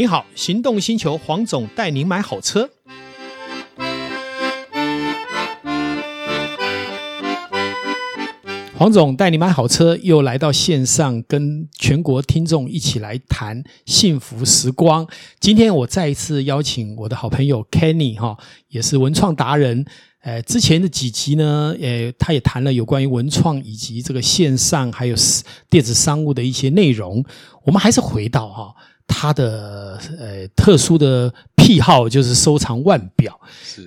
您好，行动星球黄总带您买好车。黄总带你买好车，又来到线上，跟全国听众一起来谈幸福时光。今天我再一次邀请我的好朋友 Kenny 哈，也是文创达人。呃，之前的几集呢，呃，他也谈了有关于文创以及这个线上还有电子商务的一些内容。我们还是回到哈他的呃特殊的癖好，就是收藏腕表。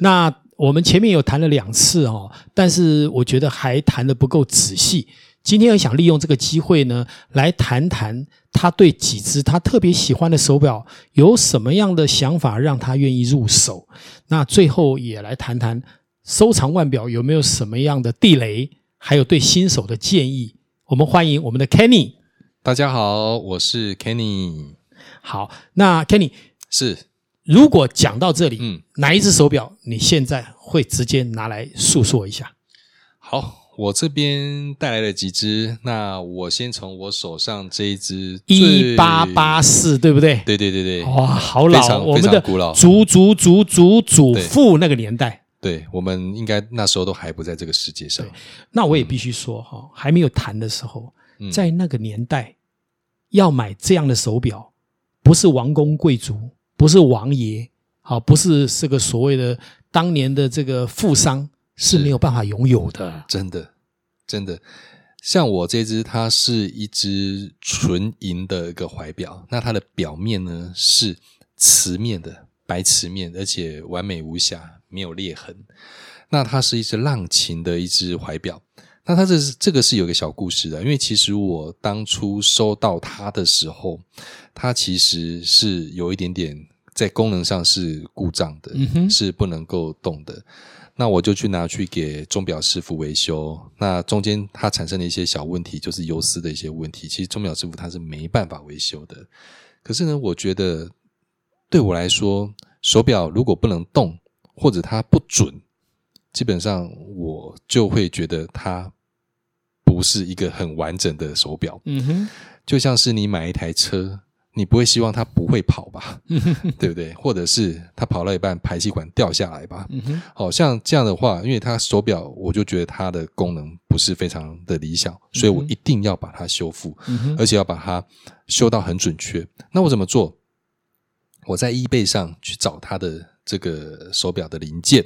那我们前面有谈了两次哦，但是我觉得还谈得不够仔细。今天我想利用这个机会呢，来谈谈他对几只他特别喜欢的手表有什么样的想法，让他愿意入手。那最后也来谈谈收藏腕表有没有什么样的地雷，还有对新手的建议。我们欢迎我们的 Kenny。大家好，我是 Kenny。好，那 Kenny 是。如果讲到这里，嗯，哪一只手表你现在会直接拿来诉说一下？好，我这边带来了几只，那我先从我手上这一只一八八四，对不对？对对对对，哇，好老，非常我们的古老，祖祖祖祖祖父那个年代，对，我们应该那时候都还不在这个世界上。那我也必须说哈、嗯，还没有谈的时候，在那个年代要买这样的手表，不是王公贵族。不是王爷，好，不是这个所谓的当年的这个富商是没有办法拥有的。真的，真的，像我这只，它是一只纯银的一个怀表，那它的表面呢是瓷面的白瓷面，而且完美无瑕，没有裂痕。那它是一只浪琴的一只怀表。那它这是这个是有个小故事的，因为其实我当初收到它的时候，它其实是有一点点。在功能上是故障的，嗯，是不能够动的。那我就去拿去给钟表师傅维修。那中间它产生了一些小问题，就是游丝的一些问题。其实钟表师傅他是没办法维修的。可是呢，我觉得对我来说，手表如果不能动或者它不准，基本上我就会觉得它不是一个很完整的手表。嗯哼，就像是你买一台车。你不会希望它不会跑吧？对不对？或者是它跑到一半排气管掉下来吧？好像这样的话，因为它手表，我就觉得它的功能不是非常的理想，所以我一定要把它修复，而且要把它修到很准确。那我怎么做？我在 eBay 上去找它的这个手表的零件，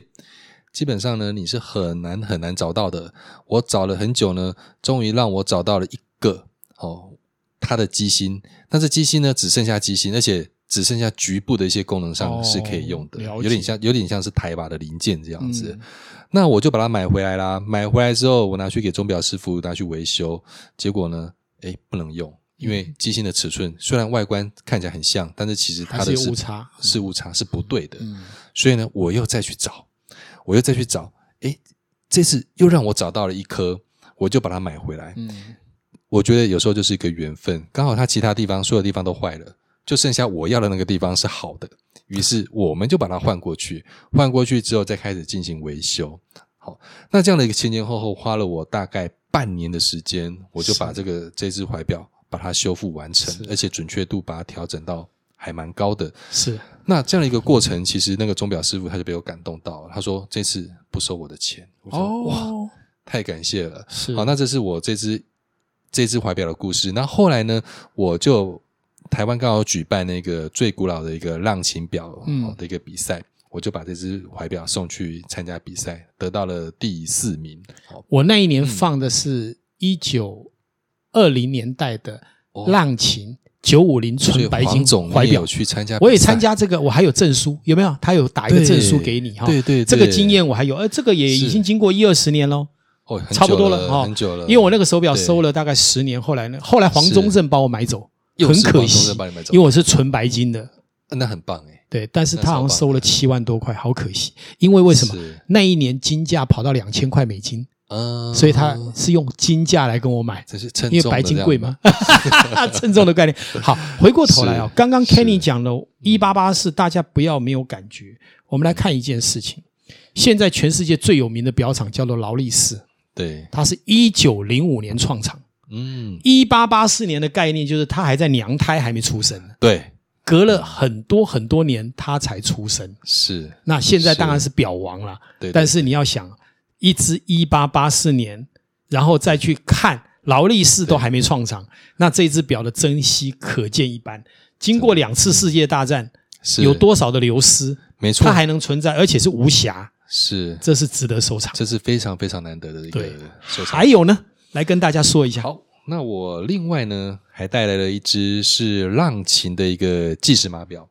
基本上呢，你是很难很难找到的。我找了很久呢，终于让我找到了一个哦。它的机芯，但是机芯呢，只剩下机芯，而且只剩下局部的一些功能上是可以用的，哦、有点像有点像是台把的零件这样子。嗯、那我就把它买回来啦。买回来之后，我拿去给钟表师傅拿去维修，结果呢，诶，不能用，因为机芯的尺寸虽然外观看起来很像，但是其实它的是误差，是误差是不对的。嗯。所以呢，我又再去找，我又再去找，诶，这次又让我找到了一颗，我就把它买回来。嗯。我觉得有时候就是一个缘分，刚好它其他地方所有地方都坏了，就剩下我要的那个地方是好的，于是我们就把它换过去，换过去之后再开始进行维修。好，那这样的一个前前后后花了我大概半年的时间，我就把这个这只怀表把它修复完成，而且准确度把它调整到还蛮高的。是，那这样的一个过程，其实那个钟表师傅他就被我感动到了，他说这次不收我的钱。我说，哦，哇，太感谢了。是，好，那这是我这只。这只怀表的故事。那后来呢，我就台湾刚好举办那个最古老的一个浪琴表的一个比赛，嗯，我就把这只怀表送去参加比赛，得到了第四名。我那一年放的是一九二零年代的浪琴九五零纯白金怀表，去参加，我也参加这个，我还有证书，有没有？他有打一个证书给你哈。对对，这个经验我还有，呃，这个也已经经过一二十年喽。哦，差不多了哈，很久了。因为我那个手表收了大概十年，后来呢，后来黄宗正帮我买走，很可惜，因为我是纯白金的，那很棒哎。对，但是他好像收了七万多块，好可惜。因为为什么？那一年金价跑到两千块美金，嗯，所以他是用金价来跟我买，这是称重，因为白金贵嘛，称重的概念。好，回过头来啊，刚刚 Kenny 讲了一八八四，大家不要没有感觉。我们来看一件事情，现在全世界最有名的表厂叫做劳力士。对，它是一九零五年创厂，嗯，一八八四年的概念就是它还在娘胎还没出生。对，隔了很多很多年他才出生。是，那现在当然是表王了。对，但是你要想，一支一八八四年，然后再去看劳力士都还没创厂，那这只表的珍惜可见一斑。经过两次世界大战，有多少的流失？没错，它还能存在，而且是无瑕。是，这是值得收藏，这是非常非常难得的一个收藏。还有呢，来跟大家说一下。好，那我另外呢还带来了一只是浪琴的一个计时码表。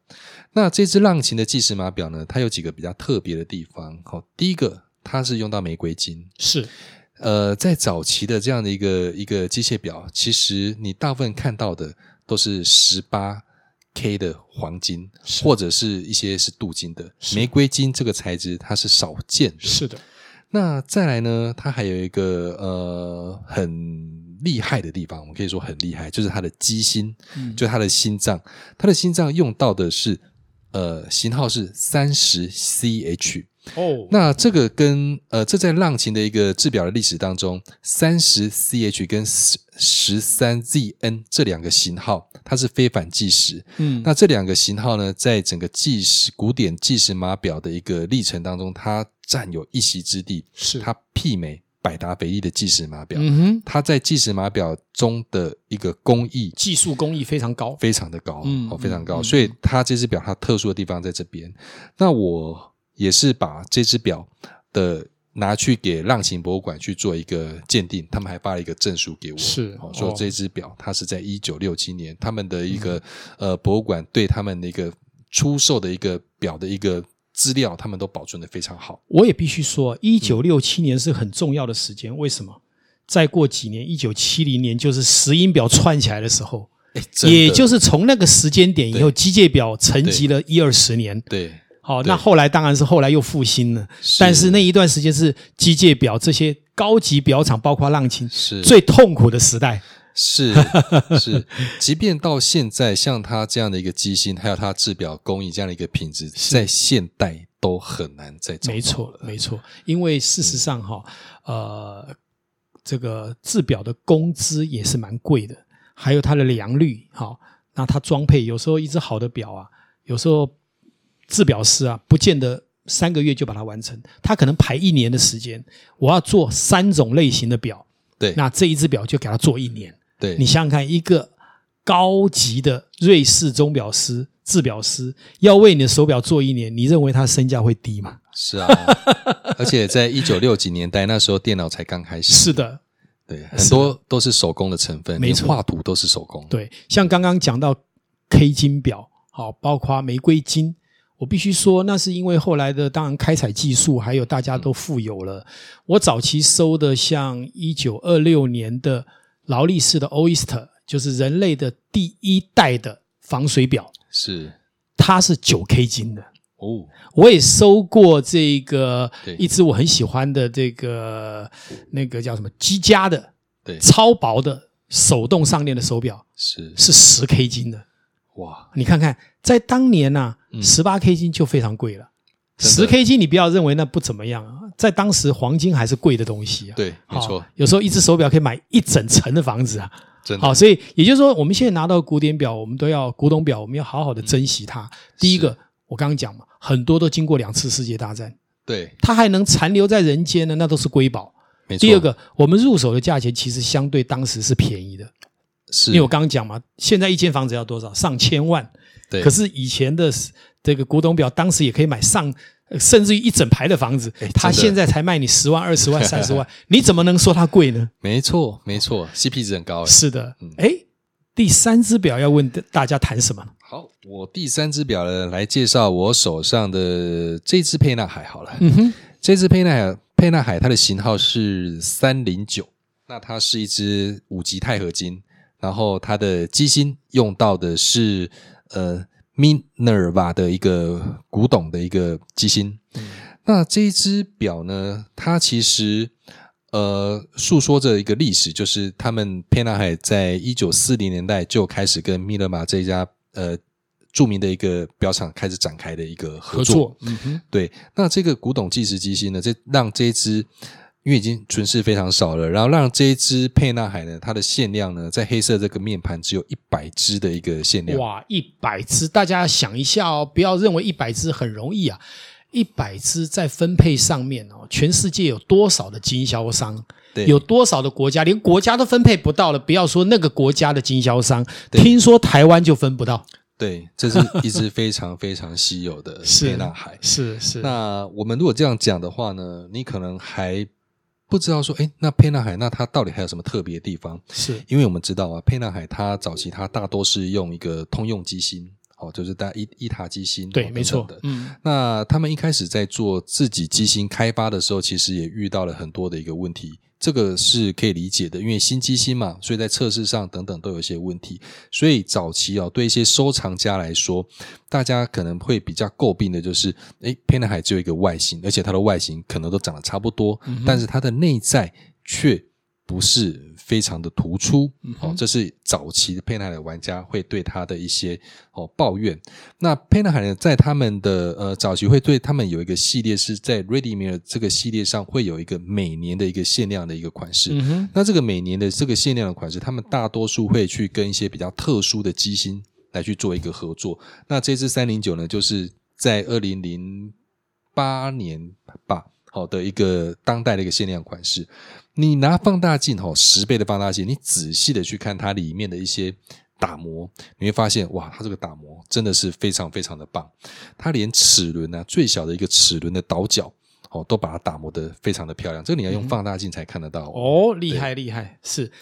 那这只浪琴的计时码表呢，它有几个比较特别的地方。好，第一个，它是用到玫瑰金。是，呃，在早期的这样的一个一个机械表，其实你大部分看到的都是十八。K 的黄金，或者是一些是镀金的玫瑰金这个材质，它是少见的。是的。那再来呢，它还有一个呃很厉害的地方，我们可以说很厉害，就是它的机芯，嗯、就它的心脏，它的心脏用到的是呃型号是三十 CH。哦，那这个跟呃，这在浪琴的一个制表的历史当中，三十 CH 跟十三 ZN 这两个型号，它是非反计时。嗯，那这两个型号呢，在整个计时古典计时码表的一个历程当中，它占有一席之地。是，它媲美百达翡丽的计时码表。嗯哼，它在计时码表中的一个工艺，技术工艺非常高，非常的高，嗯，哦，非常高。所以它这只表它特殊的地方在这边。那我。也是把这只表的拿去给浪琴博物馆去做一个鉴定，他们还发了一个证书给我，是说这只表它是在一九六七年，他们的一个呃博物馆对他们的一个出售的一个表的一个资料，他们都保存的非常好。我也必须说，一九六七年是很重要的时间，为什么？再过几年，一九七零年就是石英表串起来的时候，也就是从那个时间点以后，机械表沉寂了一二十年，对。好，那后来当然是后来又复兴了，但是那一段时间是机械表这些高级表厂，包括浪琴，是最痛苦的时代。是 是，即便到现在，像它这样的一个机芯，还有它制表工艺这样的一个品质，在现代都很难再。没错，没错，因为事实上哈，呃，这个制表的工资也是蛮贵的，还有它的良率，哈，那它装配有时候一只好的表啊，有时候。制表师啊，不见得三个月就把它完成，他可能排一年的时间。我要做三种类型的表，对，那这一只表就给他做一年。对，你想想看，一个高级的瑞士钟表师、制表师要为你的手表做一年，你认为他身价会低吗？是啊，而且在一九六几年代，那时候电脑才刚开始。是的，对，很多都是手工的成分，没错，画图都是手工。对，像刚刚讲到 K 金表，好，包括玫瑰金。我必须说，那是因为后来的当然开采技术，还有大家都富有了。我早期收的像一九二六年的劳力士的 Oyster，就是人类的第一代的防水表，是它是九 K 金的哦。我也收过这个一只我很喜欢的这个那个叫什么积家的，对，超薄的手动上链的手表，是是十 K 金的。哇，你看看，在当年呐、啊，十八 K 金就非常贵了。十 K 金你不要认为那不怎么样啊，在当时黄金还是贵的东西啊。对，没错。有时候一只手表可以买一整层的房子啊。真的。好，所以也就是说，我们现在拿到古典表，我们都要古董表，我们要好好的珍惜它。第一个，我刚刚讲嘛，很多都经过两次世界大战，对，它还能残留在人间呢，那都是瑰宝。没错。第二个，我们入手的价钱其实相对当时是便宜的。是，因为我刚刚讲嘛，现在一间房子要多少？上千万。对。可是以前的这个古董表，当时也可以买上，甚至于一整排的房子。它现在才卖你十万、二十万、三十万，你怎么能说它贵呢？没错，没错，CP 值很高。是的。哎，第三只表要问大家谈什么？好，我第三只表呢，来介绍我手上的这只沛纳海好了。嗯哼，这只沛纳海，沛纳海它的型号是三零九，那它是一只五级钛合金。然后它的机芯用到的是呃 Minerva 的一个古董的一个机芯。嗯、那这一只表呢，它其实呃诉说着一个历史，就是他们沛纳海在一九四零年代就开始跟 Minerva 这一家呃著名的一个表厂开始展开的一个合作。合作。嗯哼，对。那这个古董计时机芯呢，这让这一只。因为已经存世非常少了，然后让这一支沛纳海呢，它的限量呢，在黑色这个面盘只有一百支的一个限量。哇，一百支！大家想一下哦，不要认为一百支很容易啊，一百支在分配上面哦，全世界有多少的经销商？对，有多少的国家连国家都分配不到了？不要说那个国家的经销商，听说台湾就分不到。对，这是一支非常非常稀有的 沛纳海。是是。是那我们如果这样讲的话呢，你可能还。不知道说，哎，那沛纳海那它到底还有什么特别的地方？是因为我们知道啊，沛纳海它早期它大多是用一个通用机芯，哦，就是大一一塔机芯，对，哦、没错的。嗯，那他们一开始在做自己机芯开发的时候，其实也遇到了很多的一个问题。这个是可以理解的，因为新机芯嘛，所以在测试上等等都有一些问题。所以早期哦，对一些收藏家来说，大家可能会比较诟病的就是，诶，沛纳海只有一个外形，而且它的外形可能都长得差不多，嗯、但是它的内在却不是非常的突出，哦，这是早期的沛纳海的玩家会对他的一些哦抱怨。那沛纳海呢，在他们的呃早期会对他们有一个系列是在 Ready m i r 这个系列上会有一个每年的一个限量的一个款式。嗯、那这个每年的这个限量的款式，他们大多数会去跟一些比较特殊的机芯来去做一个合作。那这支三零九呢，就是在二零零八年吧，好的一个当代的一个限量款式。你拿放大镜哈，十倍的放大镜，你仔细的去看它里面的一些打磨，你会发现哇，它这个打磨真的是非常非常的棒。它连齿轮啊，最小的一个齿轮的倒角哦，都把它打磨得非常的漂亮。这个你要用放大镜才看得到哦，哦，厉害厉害！是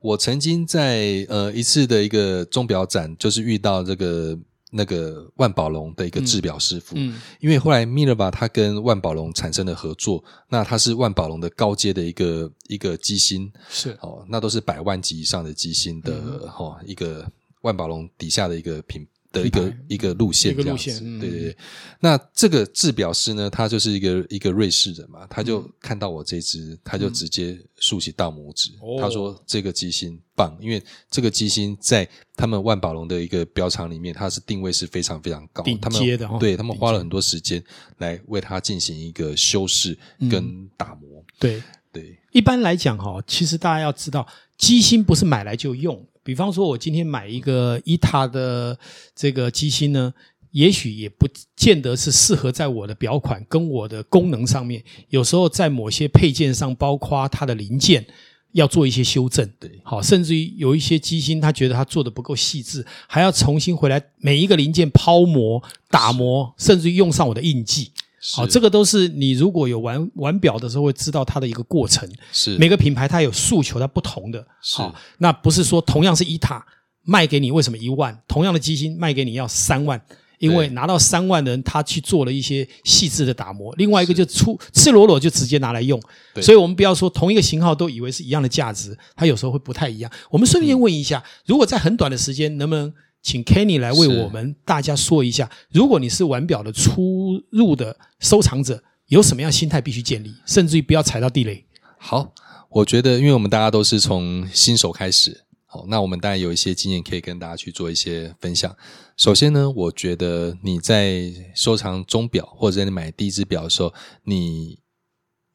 我曾经在呃一次的一个钟表展，就是遇到这个。那个万宝龙的一个制表师傅，嗯，嗯，因为后来 Minerva 他跟万宝龙产生了合作，那他是万宝龙的高阶的一个一个机芯，是。哦，那都是百万级以上的机芯的哈、嗯、一个万宝龙底下的一个品。的一个一个路线这样子，嗯、对对对。那这个制表师呢，他就是一个一个瑞士人嘛，他就看到我这只，嗯、他就直接竖起大拇指，嗯、他说这个机芯棒，因为这个机芯在他们万宝龙的一个表厂里面，它是定位是非常非常高，他们对他们花了很多时间来为它进行一个修饰跟打磨。嗯、对对，一般来讲哈，其实大家要知道，机芯不是买来就用。比方说，我今天买一个伊塔的这个机芯呢，也许也不见得是适合在我的表款跟我的功能上面。有时候在某些配件上，包括它的零件，要做一些修正。对，好，甚至于有一些机芯，他觉得他做的不够细致，还要重新回来每一个零件抛磨、打磨，甚至于用上我的印记。好，这个都是你如果有玩玩表的时候会知道它的一个过程。是每个品牌它有诉求，它不同的。好是，那不是说同样是一塔卖给你为什么一万？同样的机芯卖给你要三万，因为拿到三万的人他去做了一些细致的打磨。另外一个就出赤裸裸就直接拿来用。对所以我们不要说同一个型号都以为是一样的价值，它有时候会不太一样。我们顺便问一下，嗯、如果在很短的时间能不能？请 Kenny 来为我们大家说一下，如果你是玩表的初入的收藏者，有什么样心态必须建立，甚至于不要踩到地雷。好，我觉得，因为我们大家都是从新手开始，好，那我们当然有一些经验可以跟大家去做一些分享。首先呢，我觉得你在收藏钟表或者你买第一只表的时候，你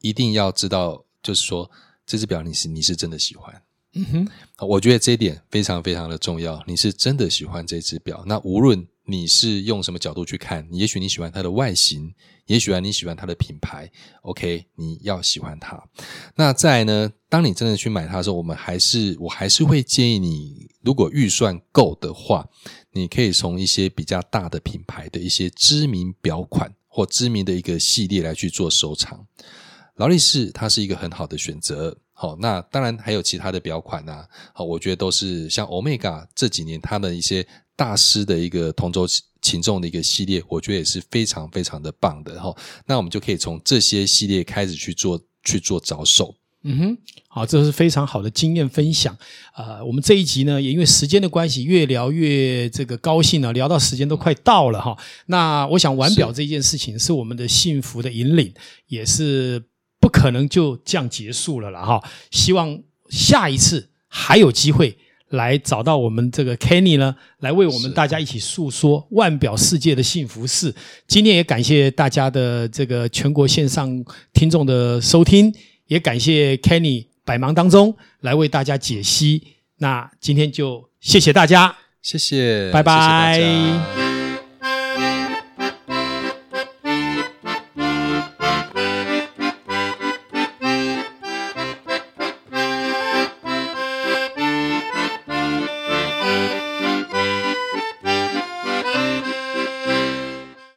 一定要知道，就是说这只表你是你是真的喜欢。嗯哼，我觉得这一点非常非常的重要。你是真的喜欢这只表，那无论你是用什么角度去看，也许你喜欢它的外形，也许啊你喜欢它的品牌，OK，你要喜欢它。那再呢，当你真的去买它的时候，我们还是我还是会建议你，如果预算够的话，你可以从一些比较大的品牌的一些知名表款或知名的一个系列来去做收藏。劳力士它是一个很好的选择。好，那当然还有其他的表款呐、啊。好，我觉得都是像 Omega 这几年他们一些大师的一个同轴擒纵的一个系列，我觉得也是非常非常的棒的哈。那我们就可以从这些系列开始去做去做着手。嗯哼，好，这是非常好的经验分享。呃，我们这一集呢，也因为时间的关系，越聊越这个高兴啊，聊到时间都快到了哈。那我想玩表这件事情是我们的幸福的引领，也是。不可能就这样结束了了哈！希望下一次还有机会来找到我们这个 Kenny 呢，来为我们大家一起诉说腕表世界的幸福事。今天也感谢大家的这个全国线上听众的收听，也感谢 Kenny 百忙当中来为大家解析。那今天就谢谢大家，谢谢，拜拜。